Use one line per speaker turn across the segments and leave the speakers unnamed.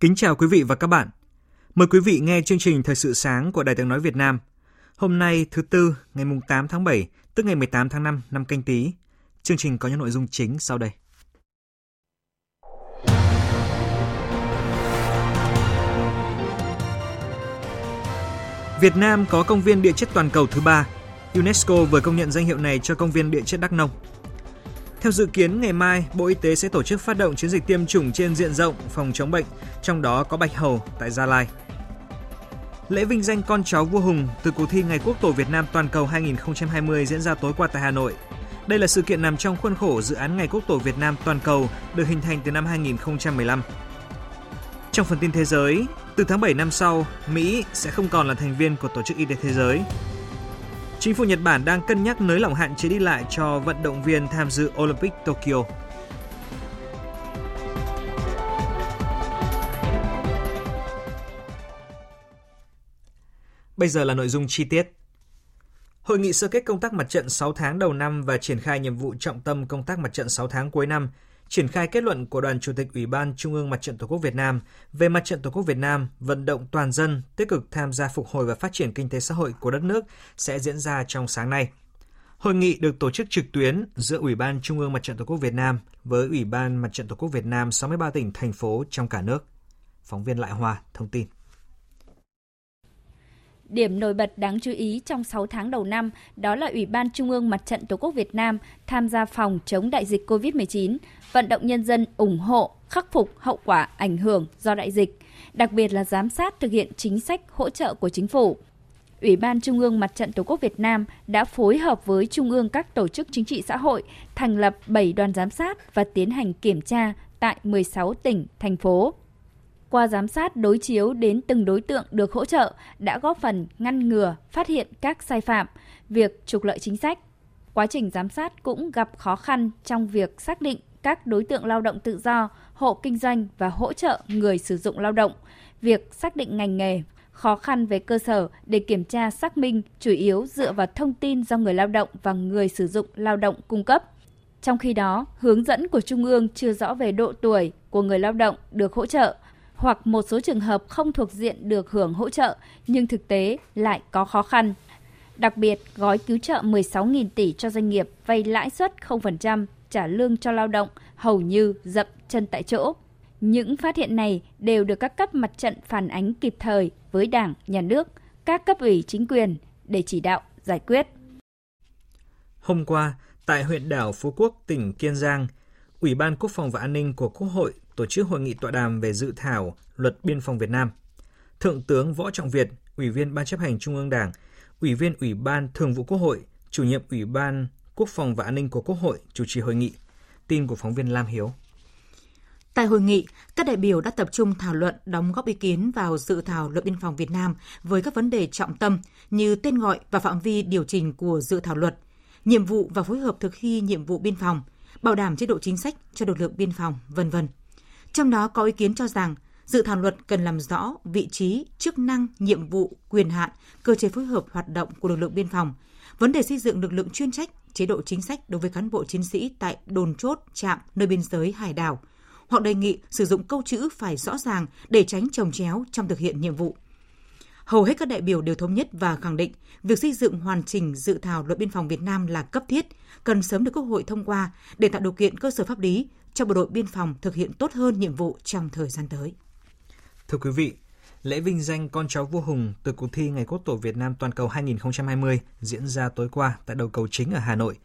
Kính chào quý vị và các bạn. Mời quý vị nghe chương trình Thời sự sáng của Đài tiếng nói Việt Nam. Hôm nay thứ tư, ngày mùng 8 tháng 7, tức ngày 18 tháng 5 năm canh tí. Chương trình có những nội dung chính sau đây. Việt Nam có công viên địa chất toàn cầu thứ ba. UNESCO vừa công nhận danh hiệu này cho công viên địa chất Đắk Nông. Theo dự kiến, ngày mai, Bộ Y tế sẽ tổ chức phát động chiến dịch tiêm chủng trên diện rộng phòng chống bệnh, trong đó có bạch hầu tại Gia Lai. Lễ vinh danh con cháu vua Hùng từ cuộc thi Ngày Quốc tổ Việt Nam toàn cầu 2020 diễn ra tối qua tại Hà Nội. Đây là sự kiện nằm trong khuôn khổ dự án Ngày Quốc tổ Việt Nam toàn cầu được hình thành từ năm 2015. Trong phần tin thế giới, từ tháng 7 năm sau, Mỹ sẽ không còn là thành viên của Tổ chức Y tế Thế giới. Chính phủ Nhật Bản đang cân nhắc nới lỏng hạn chế đi lại cho vận động viên tham dự Olympic Tokyo. Bây giờ là nội dung chi tiết. Hội nghị sơ kết công tác mặt trận 6 tháng đầu năm và triển khai nhiệm vụ trọng tâm công tác mặt trận 6 tháng cuối năm, triển khai kết luận của Đoàn Chủ tịch Ủy ban Trung ương Mặt trận Tổ quốc Việt Nam về Mặt trận Tổ quốc Việt Nam vận động toàn dân tích cực tham gia phục hồi và phát triển kinh tế xã hội của đất nước sẽ diễn ra trong sáng nay. Hội nghị được tổ chức trực tuyến giữa Ủy ban Trung ương Mặt trận Tổ quốc Việt Nam với Ủy ban Mặt trận Tổ quốc Việt Nam 63 tỉnh, thành phố trong cả nước. Phóng viên Lại Hoa thông tin.
Điểm nổi bật đáng chú ý trong 6 tháng đầu năm đó là Ủy ban Trung ương Mặt trận Tổ quốc Việt Nam tham gia phòng chống đại dịch COVID-19, vận động nhân dân ủng hộ, khắc phục hậu quả ảnh hưởng do đại dịch, đặc biệt là giám sát thực hiện chính sách hỗ trợ của chính phủ. Ủy ban Trung ương Mặt trận Tổ quốc Việt Nam đã phối hợp với Trung ương các tổ chức chính trị xã hội thành lập 7 đoàn giám sát và tiến hành kiểm tra tại 16 tỉnh, thành phố qua giám sát đối chiếu đến từng đối tượng được hỗ trợ đã góp phần ngăn ngừa, phát hiện các sai phạm, việc trục lợi chính sách. Quá trình giám sát cũng gặp khó khăn trong việc xác định các đối tượng lao động tự do, hộ kinh doanh và hỗ trợ người sử dụng lao động, việc xác định ngành nghề, khó khăn về cơ sở để kiểm tra xác minh chủ yếu dựa vào thông tin do người lao động và người sử dụng lao động cung cấp. Trong khi đó, hướng dẫn của Trung ương chưa rõ về độ tuổi của người lao động được hỗ trợ, hoặc một số trường hợp không thuộc diện được hưởng hỗ trợ nhưng thực tế lại có khó khăn. Đặc biệt, gói cứu trợ 16.000 tỷ cho doanh nghiệp vay lãi suất 0% trả lương cho lao động hầu như dậm chân tại chỗ. Những phát hiện này đều được các cấp mặt trận phản ánh kịp thời với Đảng, Nhà nước, các cấp ủy chính quyền để chỉ đạo giải quyết.
Hôm qua, tại huyện đảo Phú Quốc, tỉnh Kiên Giang, Ủy ban Quốc phòng và An ninh của Quốc hội tổ chức hội nghị tọa đàm về dự thảo Luật Biên phòng Việt Nam. Thượng tướng Võ Trọng Việt, Ủy viên Ban chấp hành Trung ương Đảng, Ủy viên Ủy ban Thường vụ Quốc hội, Chủ nhiệm Ủy ban Quốc phòng và An ninh của Quốc hội chủ trì hội nghị. Tin của phóng viên Lam Hiếu.
Tại hội nghị, các đại biểu đã tập trung thảo luận đóng góp ý kiến vào dự thảo luật biên phòng Việt Nam với các vấn đề trọng tâm như tên gọi và phạm vi điều chỉnh của dự thảo luật, nhiệm vụ và phối hợp thực thi nhiệm vụ biên phòng, bảo đảm chế độ chính sách cho lực lượng biên phòng, vân vân. Trong đó có ý kiến cho rằng dự thảo luật cần làm rõ vị trí, chức năng, nhiệm vụ, quyền hạn, cơ chế phối hợp hoạt động của lực lượng biên phòng, vấn đề xây dựng lực lượng chuyên trách, chế độ chính sách đối với cán bộ chiến sĩ tại đồn chốt, trạm, nơi biên giới, hải đảo, hoặc đề nghị sử dụng câu chữ phải rõ ràng để tránh trồng chéo trong thực hiện nhiệm vụ. Hầu hết các đại biểu đều thống nhất và khẳng định việc xây dựng hoàn chỉnh dự thảo luật biên phòng Việt Nam là cấp thiết, cần sớm được Quốc hội thông qua để tạo điều kiện cơ sở pháp lý cho bộ đội biên phòng thực hiện tốt hơn nhiệm vụ trong thời gian tới.
Thưa quý vị, lễ vinh danh con cháu vua Hùng từ cuộc thi Ngày Quốc tổ Việt Nam toàn cầu 2020 diễn ra tối qua tại đầu cầu chính ở Hà Nội.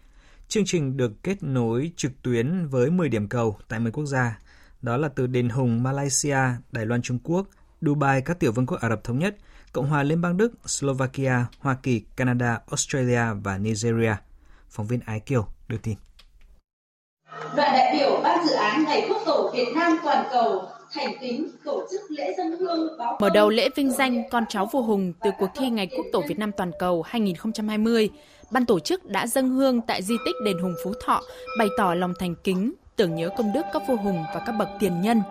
Chương trình được kết nối trực tuyến với 10 điểm cầu tại 10 quốc gia, đó là từ Đền Hùng, Malaysia, Đài Loan Trung Quốc, Dubai, các tiểu vương quốc Ả Rập Thống Nhất, Cộng hòa Liên bang Đức, Slovakia, Hoa Kỳ, Canada, Australia và Nigeria. Phóng viên Ái Kiều đưa tin.
Đoàn đại biểu Ban dự án Ngày Quốc tổ Việt Nam toàn cầu thành kính tổ chức lễ dân hương báo
Mở đầu lễ vinh danh con cháu vua Hùng từ cuộc thi Ngày Quốc tổ Việt Nam toàn cầu 2020, ban tổ chức đã dâng hương tại di tích đền Hùng Phú Thọ, bày tỏ lòng thành kính, tưởng nhớ công đức các vua Hùng và các bậc tiền nhân.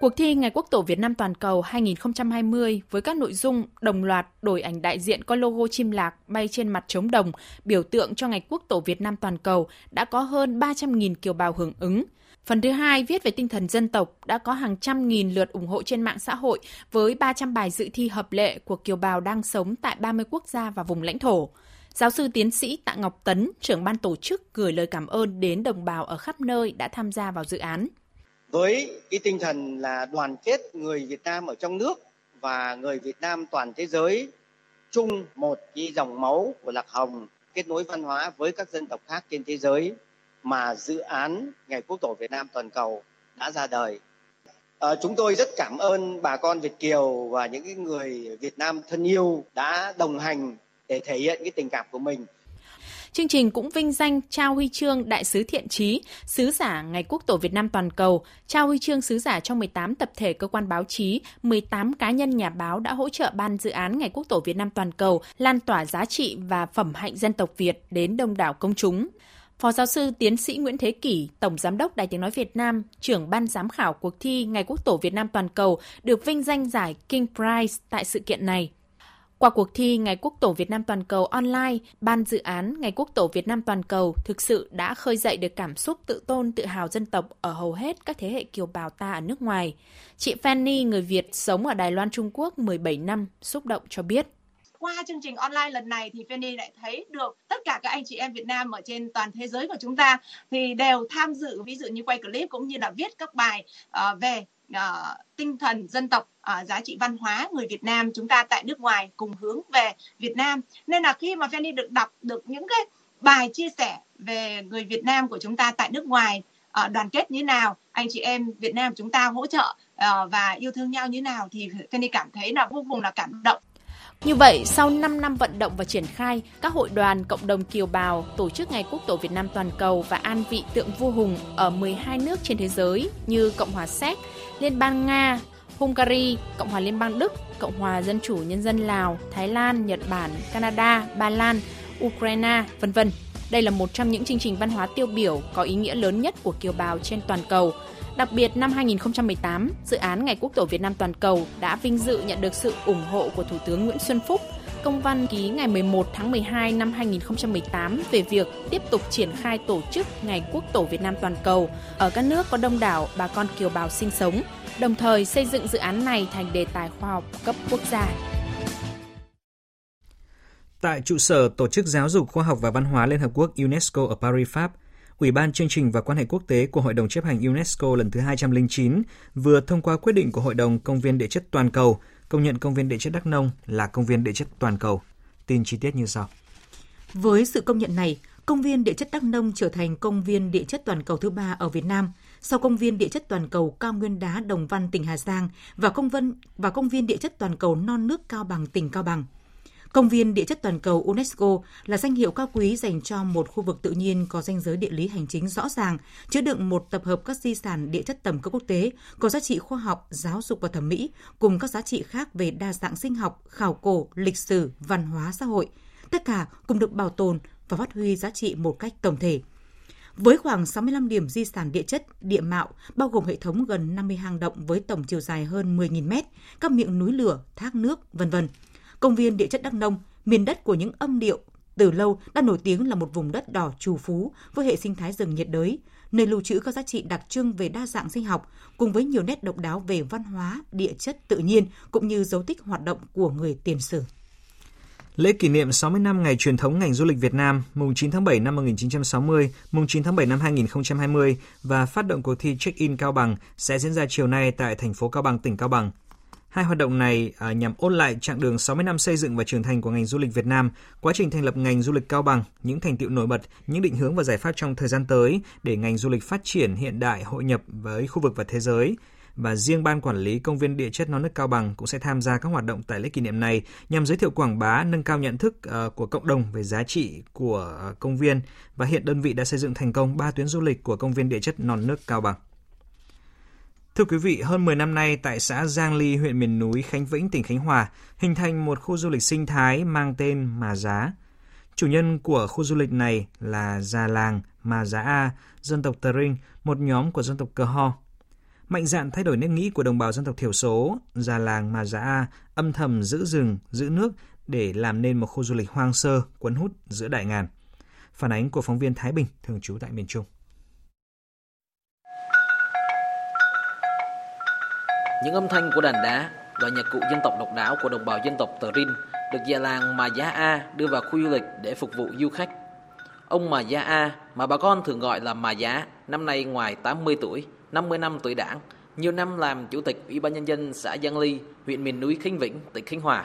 Cuộc thi Ngày Quốc tổ Việt Nam toàn cầu 2020 với các nội dung đồng loạt đổi ảnh đại diện có logo chim lạc bay trên mặt trống đồng, biểu tượng cho Ngày Quốc tổ Việt Nam toàn cầu đã có hơn 300.000 kiều bào hưởng ứng. Phần thứ hai viết về tinh thần dân tộc đã có hàng trăm nghìn lượt ủng hộ trên mạng xã hội với 300 bài dự thi hợp lệ của kiều bào đang sống tại 30 quốc gia và vùng lãnh thổ. Giáo sư tiến sĩ Tạ Ngọc Tấn, trưởng ban tổ chức gửi lời cảm ơn đến đồng bào ở khắp nơi đã tham gia vào dự án.
Với cái tinh thần là đoàn kết người Việt Nam ở trong nước và người Việt Nam toàn thế giới chung một cái dòng máu của Lạc Hồng kết nối văn hóa với các dân tộc khác trên thế giới mà dự án Ngày Quốc tổ Việt Nam toàn cầu đã ra đời. À, chúng tôi rất cảm ơn bà con Việt kiều và những người Việt Nam thân yêu đã đồng hành để thể hiện cái tình cảm của mình.
Chương trình cũng vinh danh trao huy chương Đại sứ Thiện Trí, sứ giả Ngày Quốc tổ Việt Nam toàn cầu, trao huy chương sứ giả cho 18 tập thể cơ quan báo chí, 18 cá nhân nhà báo đã hỗ trợ ban dự án Ngày Quốc tổ Việt Nam toàn cầu lan tỏa giá trị và phẩm hạnh dân tộc Việt đến đông đảo công chúng. Phó giáo sư tiến sĩ Nguyễn Thế Kỷ, Tổng Giám đốc Đài Tiếng Nói Việt Nam, trưởng ban giám khảo cuộc thi Ngày Quốc tổ Việt Nam toàn cầu được vinh danh giải King Prize tại sự kiện này. Qua cuộc thi Ngày Quốc tổ Việt Nam toàn cầu online, ban dự án Ngày Quốc tổ Việt Nam toàn cầu thực sự đã khơi dậy được cảm xúc tự tôn tự hào dân tộc ở hầu hết các thế hệ kiều bào ta ở nước ngoài. Chị Fanny, người Việt sống ở Đài Loan Trung Quốc 17 năm, xúc động cho biết
qua chương trình online lần này thì Fanny lại thấy được tất cả các anh chị em Việt Nam ở trên toàn thế giới của chúng ta thì đều tham dự ví dụ như quay clip cũng như là viết các bài uh, về uh, tinh thần dân tộc uh, giá trị văn hóa người Việt Nam chúng ta tại nước ngoài cùng hướng về Việt Nam. Nên là khi mà Fanny được đọc được những cái bài chia sẻ về người Việt Nam của chúng ta tại nước ngoài uh, đoàn kết như nào anh chị em Việt Nam chúng ta hỗ trợ uh, và yêu thương nhau như nào thì Fanny cảm thấy là vô cùng là cảm động.
Như vậy, sau 5 năm vận động và triển khai, các hội đoàn cộng đồng kiều bào tổ chức Ngày Quốc tổ Việt Nam toàn cầu và an vị tượng vua Hùng ở 12 nước trên thế giới như Cộng hòa Séc, Liên bang Nga, Hungary, Cộng hòa Liên bang Đức, Cộng hòa Dân chủ Nhân dân Lào, Thái Lan, Nhật Bản, Canada, Ba Lan, Ukraine, vân vân. Đây là một trong những chương trình văn hóa tiêu biểu có ý nghĩa lớn nhất của kiều bào trên toàn cầu – Đặc biệt năm 2018, dự án Ngày Quốc tổ Việt Nam toàn cầu đã vinh dự nhận được sự ủng hộ của Thủ tướng Nguyễn Xuân Phúc. Công văn ký ngày 11 tháng 12 năm 2018 về việc tiếp tục triển khai tổ chức Ngày Quốc tổ Việt Nam toàn cầu ở các nước có đông đảo bà con kiều bào sinh sống, đồng thời xây dựng dự án này thành đề tài khoa học cấp quốc gia.
Tại trụ sở Tổ chức Giáo dục Khoa học và Văn hóa Liên Hợp Quốc UNESCO ở Paris, Pháp, Ủy ban chương trình và quan hệ quốc tế của Hội đồng chấp hành UNESCO lần thứ 209 vừa thông qua quyết định của Hội đồng Công viên Địa chất Toàn cầu công nhận công viên địa chất Đắk Nông là công viên địa chất toàn cầu. Tin chi tiết như sau.
Với sự công nhận này, công viên địa chất Đắk Nông trở thành công viên địa chất toàn cầu thứ ba ở Việt Nam, sau công viên địa chất toàn cầu cao nguyên đá Đồng Văn tỉnh Hà Giang và công viên và công viên địa chất toàn cầu non nước Cao Bằng tỉnh Cao Bằng. Công viên địa chất toàn cầu UNESCO là danh hiệu cao quý dành cho một khu vực tự nhiên có danh giới địa lý hành chính rõ ràng, chứa đựng một tập hợp các di sản địa chất tầm cỡ quốc tế, có giá trị khoa học, giáo dục và thẩm mỹ, cùng các giá trị khác về đa dạng sinh học, khảo cổ, lịch sử, văn hóa xã hội. Tất cả cùng được bảo tồn và phát huy giá trị một cách tổng thể. Với khoảng 65 điểm di sản địa chất, địa mạo, bao gồm hệ thống gần 50 hang động với tổng chiều dài hơn 10.000 mét, các miệng núi lửa, thác nước, vân vân Công viên địa chất Đắk Nông, miền đất của những âm điệu, từ lâu đã nổi tiếng là một vùng đất đỏ trù phú với hệ sinh thái rừng nhiệt đới, nơi lưu trữ các giá trị đặc trưng về đa dạng sinh học cùng với nhiều nét độc đáo về văn hóa, địa chất tự nhiên cũng như dấu tích hoạt động của người tiền sử.
Lễ kỷ niệm 60 năm ngày truyền thống ngành du lịch Việt Nam, mùng 9 tháng 7 năm 1960, mùng 9 tháng 7 năm 2020 và phát động cuộc thi Check-in Cao Bằng sẽ diễn ra chiều nay tại thành phố Cao Bằng, tỉnh Cao Bằng. Hai hoạt động này à, nhằm ôn lại chặng đường 60 năm xây dựng và trưởng thành của ngành du lịch Việt Nam, quá trình thành lập ngành du lịch Cao Bằng, những thành tiệu nổi bật, những định hướng và giải pháp trong thời gian tới để ngành du lịch phát triển hiện đại, hội nhập với khu vực và thế giới. Và riêng Ban Quản lý Công viên Địa chất Non nước Cao Bằng cũng sẽ tham gia các hoạt động tại lễ kỷ niệm này nhằm giới thiệu quảng bá, nâng cao nhận thức à, của cộng đồng về giá trị của à, công viên. Và hiện đơn vị đã xây dựng thành công 3 tuyến du lịch của Công viên Địa chất Non nước Cao Bằng. Thưa quý vị, hơn 10 năm nay tại xã Giang Ly, huyện miền núi Khánh Vĩnh, tỉnh Khánh Hòa, hình thành một khu du lịch sinh thái mang tên Mà Giá. Chủ nhân của khu du lịch này là già làng Mà Giá A, dân tộc Tờ Rinh, một nhóm của dân tộc Cờ Ho. Mạnh dạn thay đổi nếp nghĩ của đồng bào dân tộc thiểu số, già làng Mà Giá A âm thầm giữ rừng, giữ nước để làm nên một khu du lịch hoang sơ, cuốn hút giữa đại ngàn. Phản ánh của phóng viên Thái Bình, thường trú tại miền Trung.
Những âm thanh của đàn đá, loại nhạc cụ dân tộc độc đáo của đồng bào dân tộc Tờ Rin được già làng Mà Giá A đưa vào khu du lịch để phục vụ du khách. Ông Mà Giá A, mà bà con thường gọi là Mà Giá, năm nay ngoài 80 tuổi, 50 năm tuổi đảng, nhiều năm làm chủ tịch Ủy ban nhân dân xã Giang Ly, huyện miền núi Khánh Vĩnh, tỉnh Khánh Hòa.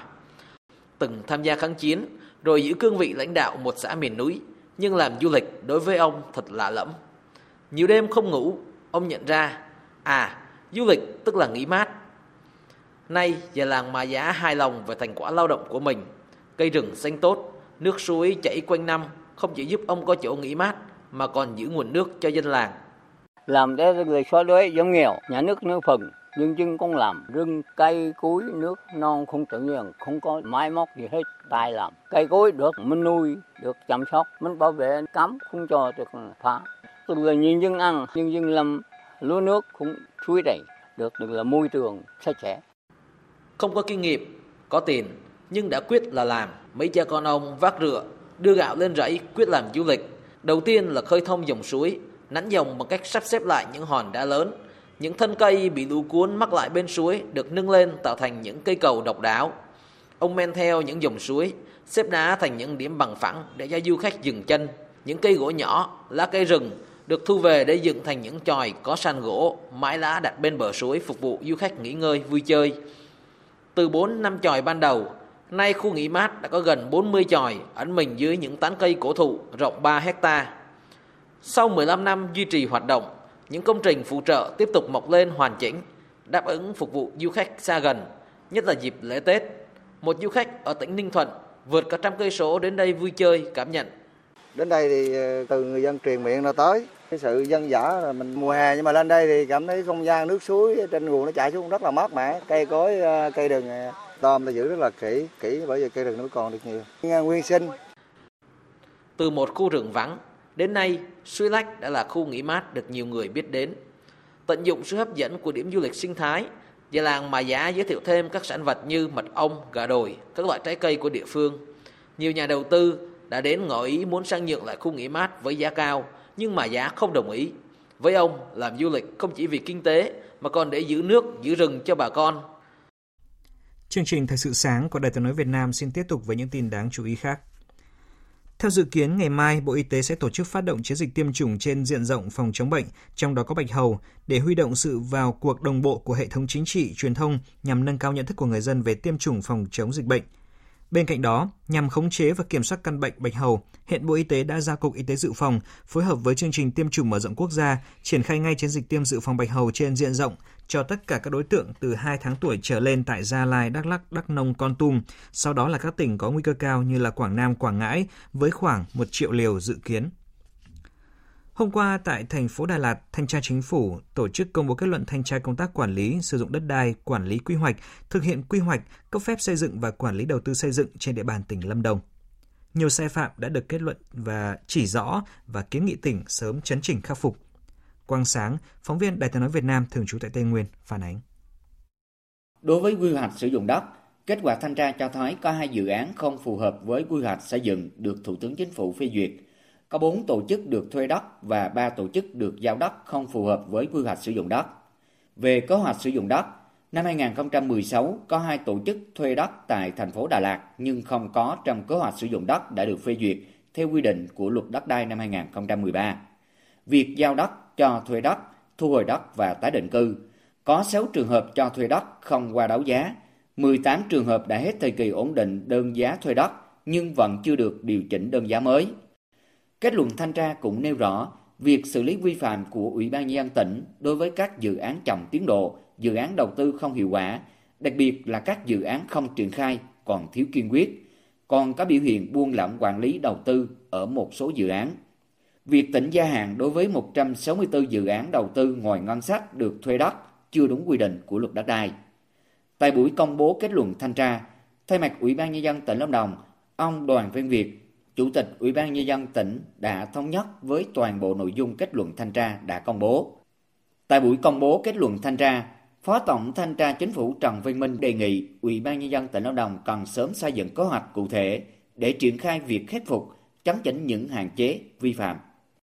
Từng tham gia kháng chiến, rồi giữ cương vị lãnh đạo một xã miền núi, nhưng làm du lịch đối với ông thật lạ lẫm. Nhiều đêm không ngủ, ông nhận ra, à, Du lịch tức là nghỉ mát. Nay già làng Mà Giá hài lòng về thành quả lao động của mình. Cây rừng xanh tốt, nước suối chảy quanh năm không chỉ giúp ông có chỗ nghỉ mát mà còn giữ nguồn nước cho dân làng.
Làm để người xóa đói giống nghèo, nhà nước nước phần, nhưng dân không làm, rừng cây cối nước non không tự nhiên, không có máy móc gì hết, tài làm. Cây cối được mình nuôi, được chăm sóc, mình bảo vệ cắm không cho được phá. Từ là nhân dân ăn, nhân dân làm lúa nước cũng suối đầy được được là môi trường sạch sẽ.
Không có kinh nghiệm, có tiền nhưng đã quyết là làm. Mấy cha con ông vác rửa, đưa gạo lên rẫy quyết làm du lịch. Đầu tiên là khơi thông dòng suối, nắn dòng bằng cách sắp xếp lại những hòn đá lớn. Những thân cây bị lũ cuốn mắc lại bên suối được nâng lên tạo thành những cây cầu độc đáo. Ông men theo những dòng suối, xếp đá thành những điểm bằng phẳng để cho du khách dừng chân. Những cây gỗ nhỏ, lá cây rừng được thu về để dựng thành những tròi có sàn gỗ, mái lá đặt bên bờ suối phục vụ du khách nghỉ ngơi vui chơi. Từ 4 năm tròi ban đầu, nay khu nghỉ mát đã có gần 40 tròi ẩn mình dưới những tán cây cổ thụ rộng 3 hecta. Sau 15 năm duy trì hoạt động, những công trình phụ trợ tiếp tục mọc lên hoàn chỉnh, đáp ứng phục vụ du khách xa gần, nhất là dịp lễ Tết. Một du khách ở tỉnh Ninh Thuận vượt cả trăm cây số đến đây vui chơi cảm nhận
Đến đây thì ờ, từ người dân truyền miệng ra tới. Cái sự dân dã là mình mùa hè nhưng mà lên đây thì cảm thấy không gian nước suối trên nguồn nó chảy xuống rất là mát mẻ. Cây cối, ờ, cây rừng ờ, tôm ta giữ rất là kỹ, kỹ bởi vì cây rừng nó còn được nhiều. Nguyên sinh.
Từ một khu rừng vắng, đến nay Suối Lách đã là khu nghỉ mát được nhiều người biết đến. Tận dụng sự hấp dẫn của điểm du lịch sinh thái, Già làng Mà Giá giới thiệu thêm các sản vật như mật ong, gà đồi, các loại trái cây của địa phương. Nhiều nhà đầu tư đã đến ngỏ ý muốn sang nhượng lại khu nghỉ mát với giá cao, nhưng mà giá không đồng ý. Với ông, làm du lịch không chỉ vì kinh tế mà còn để giữ nước, giữ rừng cho bà con.
Chương trình Thời sự sáng của Đài tiếng nói Việt Nam xin tiếp tục với những tin đáng chú ý khác. Theo dự kiến, ngày mai, Bộ Y tế sẽ tổ chức phát động chiến dịch tiêm chủng trên diện rộng phòng chống bệnh, trong đó có bạch hầu, để huy động sự vào cuộc đồng bộ của hệ thống chính trị, truyền thông nhằm nâng cao nhận thức của người dân về tiêm chủng phòng chống dịch bệnh – Bên cạnh đó, nhằm khống chế và kiểm soát căn bệnh bạch hầu, hiện Bộ Y tế đã giao Cục Y tế Dự phòng phối hợp với chương trình tiêm chủng mở rộng quốc gia triển khai ngay chiến dịch tiêm dự phòng bạch hầu trên diện rộng cho tất cả các đối tượng từ 2 tháng tuổi trở lên tại Gia Lai, Đắk Lắk, Đắk Nông, Con Tum, sau đó là các tỉnh có nguy cơ cao như là Quảng Nam, Quảng Ngãi với khoảng 1 triệu liều dự kiến. Hôm qua tại thành phố Đà Lạt, Thanh tra Chính phủ tổ chức công bố kết luận thanh tra công tác quản lý sử dụng đất đai, quản lý quy hoạch, thực hiện quy hoạch, cấp phép xây dựng và quản lý đầu tư xây dựng trên địa bàn tỉnh Lâm Đồng. Nhiều sai phạm đã được kết luận và chỉ rõ và kiến nghị tỉnh sớm chấn chỉnh khắc phục. Quang Sáng, phóng viên Đài tiếng nói Việt Nam thường trú tại Tây Nguyên phản ánh.
Đối với quy hoạch sử dụng đất, kết quả thanh tra cho thấy có hai dự án không phù hợp với quy hoạch xây dựng được Thủ tướng Chính phủ phê duyệt – có 4 tổ chức được thuê đất và 3 tổ chức được giao đất không phù hợp với quy hoạch sử dụng đất. Về kế hoạch sử dụng đất, năm 2016 có 2 tổ chức thuê đất tại thành phố Đà Lạt nhưng không có trong kế hoạch sử dụng đất đã được phê duyệt theo quy định của luật đất đai năm 2013. Việc giao đất cho thuê đất, thu hồi đất và tái định cư Có 6 trường hợp cho thuê đất không qua đấu giá, 18 trường hợp đã hết thời kỳ ổn định đơn giá thuê đất nhưng vẫn chưa được điều chỉnh đơn giá mới. Kết luận thanh tra cũng nêu rõ, việc xử lý vi phạm của Ủy ban nhân dân tỉnh đối với các dự án chậm tiến độ, dự án đầu tư không hiệu quả, đặc biệt là các dự án không triển khai còn thiếu kiên quyết, còn có biểu hiện buông lỏng quản lý đầu tư ở một số dự án. Việc tỉnh gia hạn đối với 164 dự án đầu tư ngoài ngân sách được thuê đất chưa đúng quy định của luật đất đai. Tại buổi công bố kết luận thanh tra, thay mặt Ủy ban nhân dân tỉnh Lâm Đồng, ông Đoàn Văn Việt, Chủ tịch Ủy ban nhân dân tỉnh đã thống nhất với toàn bộ nội dung kết luận thanh tra đã công bố. Tại buổi công bố kết luận thanh tra, Phó Tổng Thanh tra Chính phủ Trần Văn Minh đề nghị Ủy ban nhân dân tỉnh Lâm Đồng cần sớm xây dựng kế hoạch cụ thể để triển khai việc khắc phục, chấn chỉnh những hạn chế vi phạm.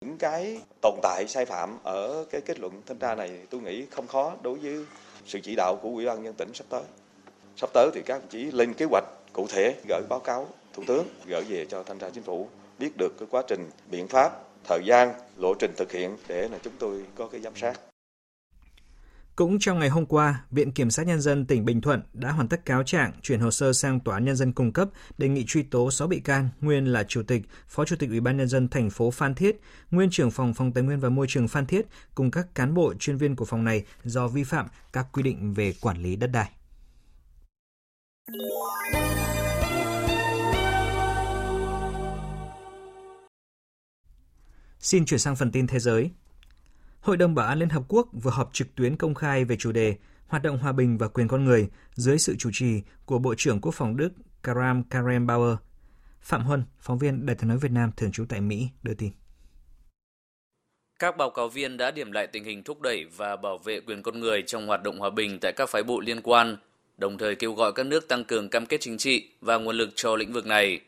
Những cái tồn tại sai phạm ở cái kết luận thanh tra này tôi nghĩ không khó đối với sự chỉ đạo của Ủy ban nhân tỉnh sắp tới. Sắp tới thì các chỉ lên kế hoạch cụ thể gửi báo cáo Thủ tướng gửi về cho thanh tra chính phủ biết được cái quá trình, biện pháp, thời gian, lộ trình thực hiện để là chúng tôi có cái giám sát.
Cũng trong ngày hôm qua, Viện Kiểm sát Nhân dân tỉnh Bình Thuận đã hoàn tất cáo trạng chuyển hồ sơ sang Tòa án Nhân dân cung cấp đề nghị truy tố 6 bị can, nguyên là Chủ tịch, Phó Chủ tịch Ủy ban Nhân dân thành phố Phan Thiết, nguyên trưởng phòng Phòng Tài nguyên và Môi trường Phan Thiết cùng các cán bộ chuyên viên của phòng này do vi phạm các quy định về quản lý đất đai. Xin chuyển sang phần tin thế giới. Hội đồng Bảo an Liên Hợp Quốc vừa họp trực tuyến công khai về chủ đề Hoạt động hòa bình và quyền con người dưới sự chủ trì của Bộ trưởng Quốc phòng Đức Karam Karrenbauer. Phạm Huân, phóng viên Đài tiếng nói Việt Nam thường trú tại Mỹ, đưa tin.
Các báo cáo viên đã điểm lại tình hình thúc đẩy và bảo vệ quyền con người trong hoạt động hòa bình tại các phái bộ liên quan, đồng thời kêu gọi các nước tăng cường cam kết chính trị và nguồn lực cho lĩnh vực này.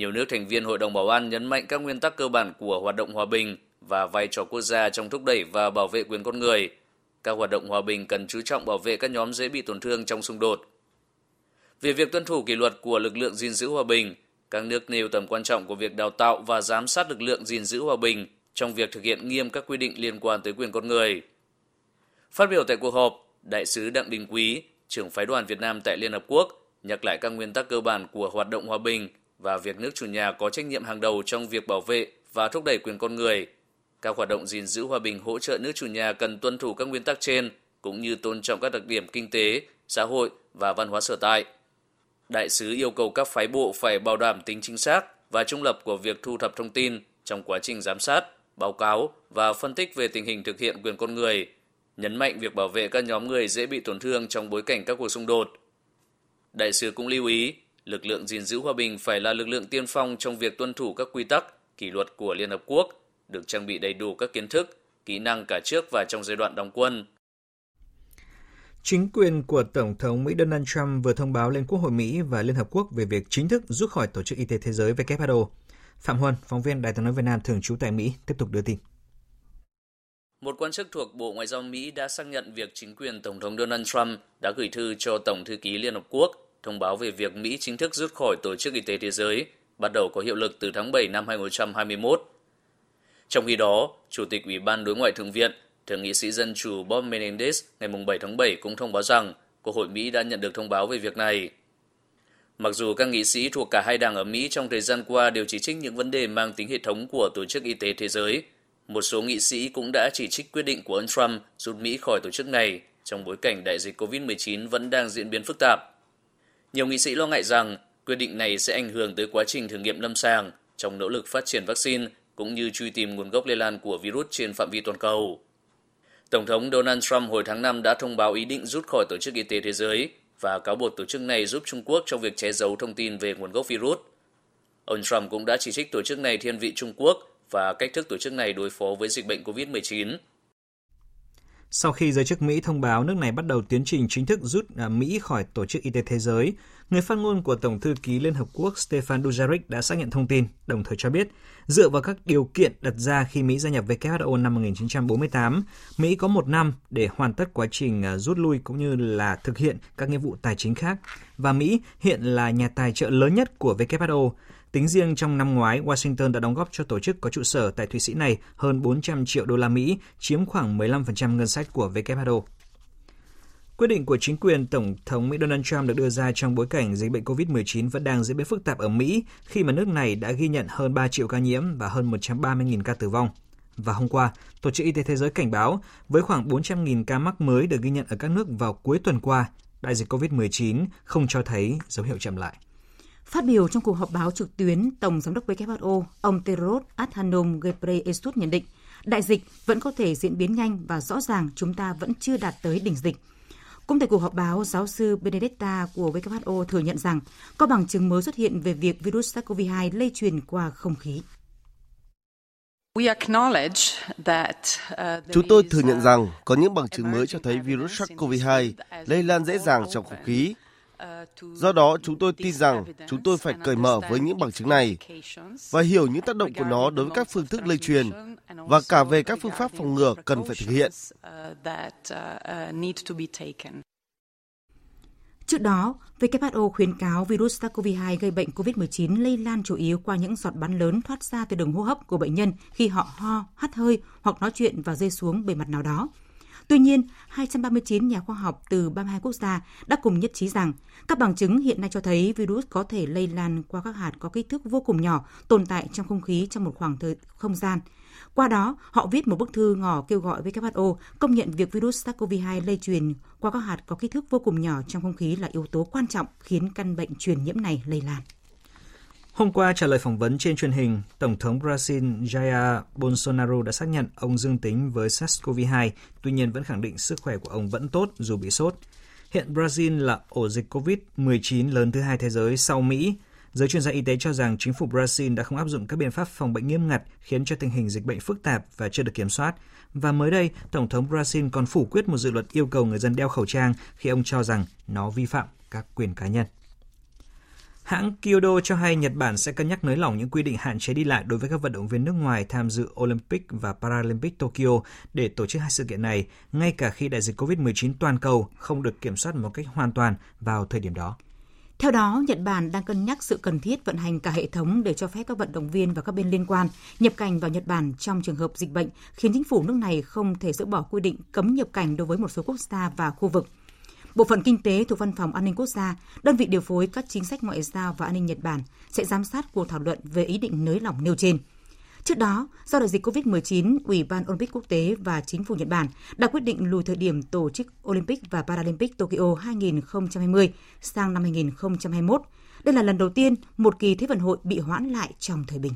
Nhiều nước thành viên Hội đồng Bảo an nhấn mạnh các nguyên tắc cơ bản của hoạt động hòa bình và vai trò quốc gia trong thúc đẩy và bảo vệ quyền con người. Các hoạt động hòa bình cần chú trọng bảo vệ các nhóm dễ bị tổn thương trong xung đột. Về việc tuân thủ kỷ luật của lực lượng gìn giữ hòa bình, các nước nêu tầm quan trọng của việc đào tạo và giám sát lực lượng gìn giữ hòa bình trong việc thực hiện nghiêm các quy định liên quan tới quyền con người. Phát biểu tại cuộc họp, Đại sứ Đặng Đình Quý, trưởng phái đoàn Việt Nam tại Liên Hợp Quốc, nhắc lại các nguyên tắc cơ bản của hoạt động hòa bình và việc nước chủ nhà có trách nhiệm hàng đầu trong việc bảo vệ và thúc đẩy quyền con người các hoạt động gìn giữ hòa bình hỗ trợ nước chủ nhà cần tuân thủ các nguyên tắc trên, cũng như tôn trọng các đặc điểm kinh tế, xã hội và văn hóa sở tại. Đại sứ yêu cầu các phái bộ phải bảo đảm tính chính xác và trung lập của việc thu thập thông tin trong quá trình giám sát, báo cáo và phân tích về tình hình thực hiện quyền con người, nhấn mạnh việc bảo vệ các nhóm người dễ bị tổn thương trong bối cảnh các cuộc xung đột. Đại sứ cũng lưu ý, lực lượng gìn giữ hòa bình phải là lực lượng tiên phong trong việc tuân thủ các quy tắc, kỷ luật của Liên Hợp Quốc được trang bị đầy đủ các kiến thức, kỹ năng cả trước và trong giai đoạn đóng quân.
Chính quyền của Tổng thống Mỹ Donald Trump vừa thông báo lên Quốc hội Mỹ và Liên Hợp Quốc về việc chính thức rút khỏi Tổ chức Y tế Thế giới WHO. Phạm Huân, phóng viên Đài tiếng nói Việt Nam thường trú tại Mỹ, tiếp tục đưa tin.
Một quan chức thuộc Bộ Ngoại giao Mỹ đã xác nhận việc chính quyền Tổng thống Donald Trump đã gửi thư cho Tổng thư ký Liên Hợp Quốc thông báo về việc Mỹ chính thức rút khỏi Tổ chức Y tế Thế giới, bắt đầu có hiệu lực từ tháng 7 năm 2021 trong khi đó, Chủ tịch Ủy ban Đối ngoại Thượng viện, Thượng nghị sĩ Dân chủ Bob Menendez ngày 7 tháng 7 cũng thông báo rằng Quốc hội Mỹ đã nhận được thông báo về việc này. Mặc dù các nghị sĩ thuộc cả hai đảng ở Mỹ trong thời gian qua đều chỉ trích những vấn đề mang tính hệ thống của Tổ chức Y tế Thế giới, một số nghị sĩ cũng đã chỉ trích quyết định của ông Trump rút Mỹ khỏi tổ chức này trong bối cảnh đại dịch COVID-19 vẫn đang diễn biến phức tạp. Nhiều nghị sĩ lo ngại rằng quyết định này sẽ ảnh hưởng tới quá trình thử nghiệm lâm sàng trong nỗ lực phát triển vaccine cũng như truy tìm nguồn gốc lây lan của virus trên phạm vi toàn cầu. Tổng thống Donald Trump hồi tháng 5 đã thông báo ý định rút khỏi Tổ chức Y tế Thế giới và cáo buộc tổ chức này giúp Trung Quốc trong việc che giấu thông tin về nguồn gốc virus. Ông Trump cũng đã chỉ trích tổ chức này thiên vị Trung Quốc và cách thức tổ chức này đối phó với dịch bệnh COVID-19.
Sau khi giới chức Mỹ thông báo nước này bắt đầu tiến trình chính thức rút à, Mỹ khỏi Tổ chức Y tế Thế giới, người phát ngôn của Tổng thư ký Liên Hợp Quốc Stefan Dujarric đã xác nhận thông tin, đồng thời cho biết, dựa vào các điều kiện đặt ra khi Mỹ gia nhập WHO năm 1948, Mỹ có một năm để hoàn tất quá trình à, rút lui cũng như là thực hiện các nghĩa vụ tài chính khác. Và Mỹ hiện là nhà tài trợ lớn nhất của WHO, Tính riêng trong năm ngoái, Washington đã đóng góp cho tổ chức có trụ sở tại Thụy Sĩ này hơn 400 triệu đô la Mỹ, chiếm khoảng 15% ngân sách của WHO. Quyết định của chính quyền Tổng thống Mỹ Donald Trump được đưa ra trong bối cảnh dịch bệnh COVID-19 vẫn đang diễn biến phức tạp ở Mỹ khi mà nước này đã ghi nhận hơn 3 triệu ca nhiễm và hơn 130.000 ca tử vong. Và hôm qua, Tổ chức Y tế Thế giới cảnh báo với khoảng 400.000 ca mắc mới được ghi nhận ở các nước vào cuối tuần qua, đại dịch COVID-19 không cho thấy dấu hiệu chậm lại.
Phát biểu trong cuộc họp báo trực tuyến, Tổng Giám đốc WHO, ông Tedros Adhanom Ghebreyesus nhận định, đại dịch vẫn có thể diễn biến nhanh và rõ ràng chúng ta vẫn chưa đạt tới đỉnh dịch. Cũng tại cuộc họp báo, giáo sư Benedetta của WHO thừa nhận rằng có bằng chứng mới xuất hiện về việc virus SARS-CoV-2 lây truyền qua không khí.
Chúng tôi thừa nhận rằng có những bằng chứng mới cho thấy virus SARS-CoV-2 lây lan dễ dàng trong không khí. Do đó, chúng tôi tin rằng chúng tôi phải cởi mở với những bằng chứng này và hiểu những tác động của nó đối với các phương thức lây truyền và cả về các phương pháp phòng ngừa cần phải thực hiện.
Trước đó, WHO khuyến cáo virus SARS-CoV-2 gây bệnh COVID-19 lây lan chủ yếu qua những giọt bắn lớn thoát ra từ đường hô hấp của bệnh nhân khi họ ho, hắt hơi hoặc nói chuyện và rơi xuống bề mặt nào đó. Tuy nhiên, 239 nhà khoa học từ 32 quốc gia đã cùng nhất trí rằng các bằng chứng hiện nay cho thấy virus có thể lây lan qua các hạt có kích thước vô cùng nhỏ tồn tại trong không khí trong một khoảng thời không gian. Qua đó, họ viết một bức thư ngỏ kêu gọi WHO công nhận việc virus SARS-CoV-2 lây truyền qua các hạt có kích thước vô cùng nhỏ trong không khí là yếu tố quan trọng khiến căn bệnh truyền nhiễm này lây lan.
Hôm qua trả lời phỏng vấn trên truyền hình, Tổng thống Brazil Jair Bolsonaro đã xác nhận ông dương tính với SARS-CoV-2, tuy nhiên vẫn khẳng định sức khỏe của ông vẫn tốt dù bị sốt. Hiện Brazil là ổ dịch COVID-19 lớn thứ hai thế giới sau Mỹ. Giới chuyên gia y tế cho rằng chính phủ Brazil đã không áp dụng các biện pháp phòng bệnh nghiêm ngặt khiến cho tình hình dịch bệnh phức tạp và chưa được kiểm soát. Và mới đây, Tổng thống Brazil còn phủ quyết một dự luật yêu cầu người dân đeo khẩu trang khi ông cho rằng nó vi phạm các quyền cá nhân. Hãng Kyodo cho hay Nhật Bản sẽ cân nhắc nới lỏng những quy định hạn chế đi lại đối với các vận động viên nước ngoài tham dự Olympic và Paralympic Tokyo để tổ chức hai sự kiện này, ngay cả khi đại dịch COVID-19 toàn cầu không được kiểm soát một cách hoàn toàn vào thời điểm đó.
Theo đó, Nhật Bản đang cân nhắc sự cần thiết vận hành cả hệ thống để cho phép các vận động viên và các bên liên quan nhập cảnh vào Nhật Bản trong trường hợp dịch bệnh, khiến chính phủ nước này không thể dỡ bỏ quy định cấm nhập cảnh đối với một số quốc gia và khu vực. Bộ phận Kinh tế thuộc Văn phòng An ninh Quốc gia, đơn vị điều phối các chính sách ngoại giao và an ninh Nhật Bản sẽ giám sát cuộc thảo luận về ý định nới lỏng nêu trên. Trước đó, do đại dịch COVID-19, Ủy ban Olympic Quốc tế và chính phủ Nhật Bản đã quyết định lùi thời điểm tổ chức Olympic và Paralympic Tokyo 2020 sang năm 2021. Đây là lần đầu tiên một kỳ Thế vận hội bị hoãn lại trong thời bình.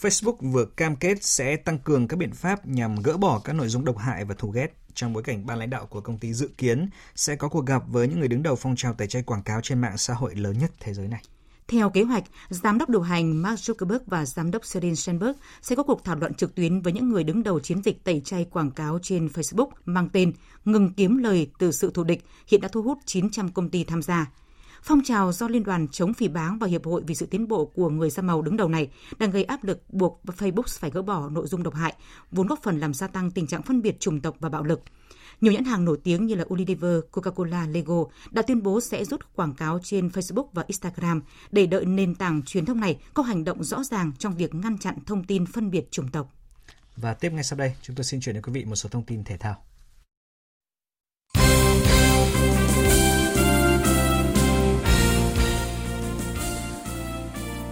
Facebook vừa cam kết sẽ tăng cường các biện pháp nhằm gỡ bỏ các nội dung độc hại và thù ghét trong bối cảnh ban lãnh đạo của công ty dự kiến sẽ có cuộc gặp với những người đứng đầu phong trào tẩy chay quảng cáo trên mạng xã hội lớn nhất thế giới này.
Theo kế hoạch, giám đốc điều hành Mark Zuckerberg và giám đốc Sheryl Sandberg sẽ có cuộc thảo luận trực tuyến với những người đứng đầu chiến dịch tẩy chay quảng cáo trên Facebook mang tên Ngừng kiếm lời từ sự thù địch, hiện đã thu hút 900 công ty tham gia. Phong trào do Liên đoàn chống phỉ báng và Hiệp hội vì sự tiến bộ của người da màu đứng đầu này đang gây áp lực buộc Facebook phải gỡ bỏ nội dung độc hại, vốn góp phần làm gia tăng tình trạng phân biệt chủng tộc và bạo lực. Nhiều nhãn hàng nổi tiếng như là Unilever, Coca-Cola, Lego đã tuyên bố sẽ rút quảng cáo trên Facebook và Instagram để đợi nền tảng truyền thông này có hành động rõ ràng trong việc ngăn chặn thông tin phân biệt chủng tộc.
Và tiếp ngay sau đây, chúng tôi xin chuyển đến quý vị một số thông tin thể thao.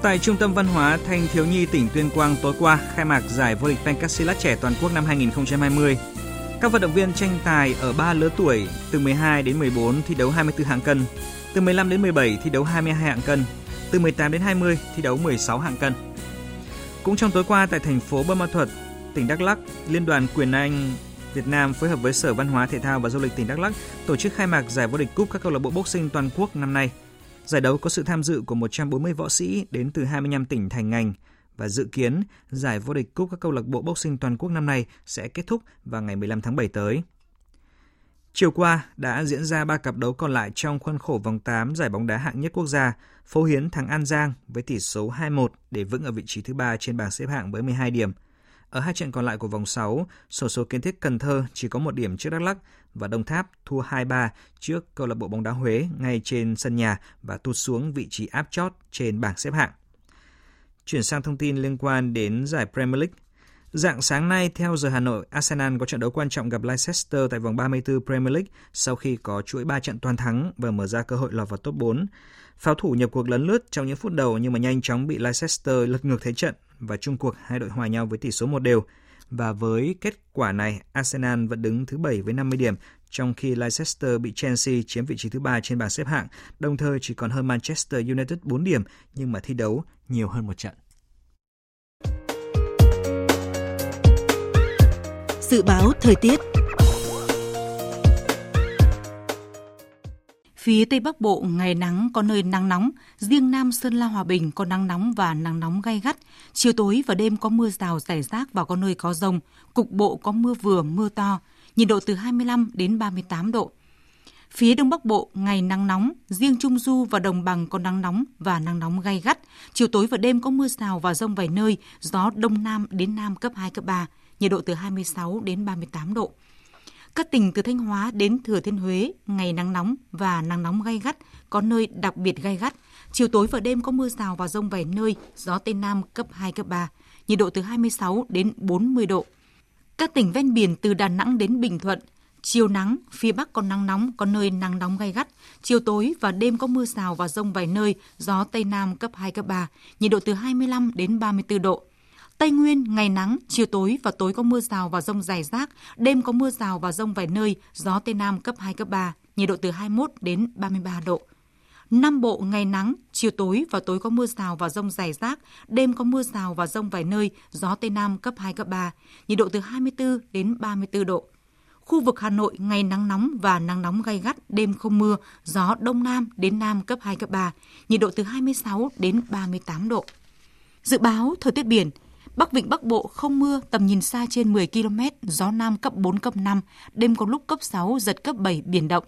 Tại Trung tâm Văn hóa Thanh Thiếu Nhi tỉnh Tuyên Quang tối qua khai mạc giải vô địch Pencasilat trẻ toàn quốc năm 2020. Các vận động viên tranh tài ở 3 lứa tuổi từ 12 đến 14 thi đấu 24 hạng cân, từ 15 đến 17 thi đấu 22 hạng cân, từ 18 đến 20 thi đấu 16 hạng cân. Cũng trong tối qua tại thành phố Buôn Ma Thuột, tỉnh Đắk Lắk, Liên đoàn Quyền Anh Việt Nam phối hợp với Sở Văn hóa Thể thao và Du lịch tỉnh Đắk Lắk tổ chức khai mạc giải vô địch cúp các câu lạc bộ boxing toàn quốc năm nay. Giải đấu có sự tham dự của 140 võ sĩ đến từ 25 tỉnh thành ngành và dự kiến giải vô địch cúp các câu lạc bộ boxing toàn quốc năm nay sẽ kết thúc vào ngày 15 tháng 7 tới. Chiều qua đã diễn ra ba cặp đấu còn lại trong khuôn khổ vòng 8 giải bóng đá hạng nhất quốc gia. Phố Hiến thắng An Giang với tỷ số 2-1 để vững ở vị trí thứ ba trên bảng xếp hạng với 12 điểm. Ở hai trận còn lại của vòng 6, sổ số kiến thiết Cần Thơ chỉ có một điểm trước Đắk Lắk và Đồng Tháp thua 2-3 trước câu lạc bộ bóng đá Huế ngay trên sân nhà và tụt xuống vị trí áp chót trên bảng xếp hạng. Chuyển sang thông tin liên quan đến giải Premier League. Dạng sáng nay, theo giờ Hà Nội, Arsenal có trận đấu quan trọng gặp Leicester tại vòng 34 Premier League sau khi có chuỗi 3 trận toàn thắng và mở ra cơ hội lọt vào top 4. Pháo thủ nhập cuộc lấn lướt trong những phút đầu nhưng mà nhanh chóng bị Leicester lật ngược thế trận và chung cuộc hai đội hòa nhau với tỷ số một đều. Và với kết quả này, Arsenal vẫn đứng thứ 7 với 50 điểm, trong khi Leicester bị Chelsea chiếm vị trí thứ ba trên bảng xếp hạng, đồng thời chỉ còn hơn Manchester United 4 điểm nhưng mà thi đấu nhiều hơn một trận.
Dự báo thời tiết Phía Tây Bắc Bộ ngày nắng có nơi nắng nóng, riêng Nam Sơn La Hòa Bình có nắng nóng và nắng nóng gay gắt. Chiều tối và đêm có mưa rào rải rác và có nơi có rông, cục bộ có mưa vừa mưa to, nhiệt độ từ 25 đến 38 độ. Phía Đông Bắc Bộ ngày nắng nóng, riêng Trung Du và Đồng Bằng có nắng nóng và nắng nóng gay gắt. Chiều tối và đêm có mưa rào và rông vài nơi, gió Đông Nam đến Nam cấp 2, cấp 3, nhiệt độ từ 26 đến 38 độ. Các tỉnh từ Thanh Hóa đến Thừa Thiên Huế, ngày nắng nóng và nắng nóng gay gắt, có nơi đặc biệt gay gắt. Chiều tối và đêm có mưa rào và rông vài nơi, gió Tây Nam cấp 2, cấp 3, nhiệt độ từ 26 đến 40 độ. Các tỉnh ven biển từ Đà Nẵng đến Bình Thuận, chiều nắng, phía Bắc có nắng nóng, có nơi nắng nóng gay gắt. Chiều tối và đêm có mưa rào và rông vài nơi, gió Tây Nam cấp 2, cấp 3, nhiệt độ từ 25 đến 34 độ. Tây Nguyên ngày nắng, chiều tối và tối có mưa rào và rông rải rác, đêm có mưa rào và rông vài nơi, gió Tây Nam cấp 2, cấp 3, nhiệt độ từ 21 đến 33 độ. Nam Bộ ngày nắng, chiều tối và tối có mưa rào và rông rải rác, đêm có mưa rào và rông vài nơi, gió Tây Nam cấp 2, cấp 3, nhiệt độ từ 24 đến 34 độ. Khu vực Hà Nội ngày nắng nóng và nắng nóng gay gắt, đêm không mưa, gió Đông Nam đến Nam cấp 2, cấp 3, nhiệt độ từ 26 đến 38 độ. Dự báo thời tiết biển – Bắc Vịnh Bắc Bộ không mưa, tầm nhìn xa trên 10 km, gió Nam cấp 4, cấp 5, đêm có lúc cấp 6, giật cấp 7, biển động.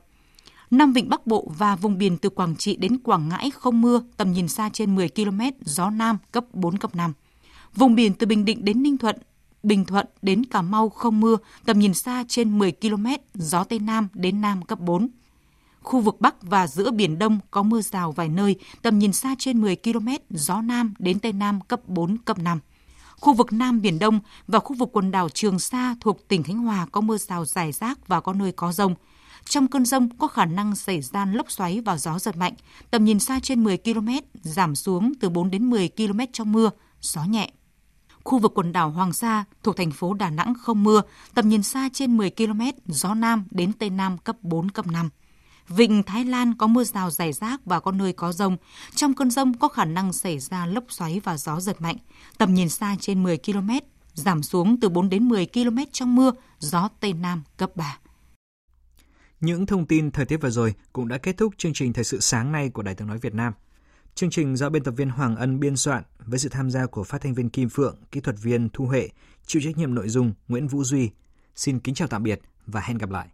Nam Vịnh Bắc Bộ và vùng biển từ Quảng Trị đến Quảng Ngãi không mưa, tầm nhìn xa trên 10 km, gió Nam cấp 4, cấp 5. Vùng biển từ Bình Định đến Ninh Thuận, Bình Thuận đến Cà Mau không mưa, tầm nhìn xa trên 10 km, gió Tây Nam đến Nam cấp 4. Khu vực Bắc và giữa Biển Đông có mưa rào vài nơi, tầm nhìn xa trên 10 km, gió Nam đến Tây Nam cấp 4, cấp 5. Khu vực Nam Biển Đông và khu vực quần đảo Trường Sa thuộc tỉnh Khánh Hòa có mưa rào rải rác và có nơi có rông. Trong cơn rông có khả năng xảy ra lốc xoáy và gió giật mạnh, tầm nhìn xa trên 10 km, giảm xuống từ 4 đến 10 km trong mưa, gió nhẹ. Khu vực quần đảo Hoàng Sa thuộc thành phố Đà Nẵng không mưa, tầm nhìn xa trên 10 km, gió Nam đến Tây Nam cấp 4, cấp 5. Vịnh Thái Lan có mưa rào rải rác và có nơi có rông. Trong cơn rông có khả năng xảy ra lốc xoáy và gió giật mạnh. Tầm nhìn xa trên 10 km, giảm xuống từ 4 đến 10 km trong mưa, gió Tây Nam cấp 3.
Những thông tin thời tiết vừa rồi cũng đã kết thúc chương trình Thời sự sáng nay của Đài tiếng nói Việt Nam. Chương trình do biên tập viên Hoàng Ân biên soạn với sự tham gia của phát thanh viên Kim Phượng, kỹ thuật viên Thu Huệ, chịu trách nhiệm nội dung Nguyễn Vũ Duy. Xin kính chào tạm biệt và hẹn gặp lại.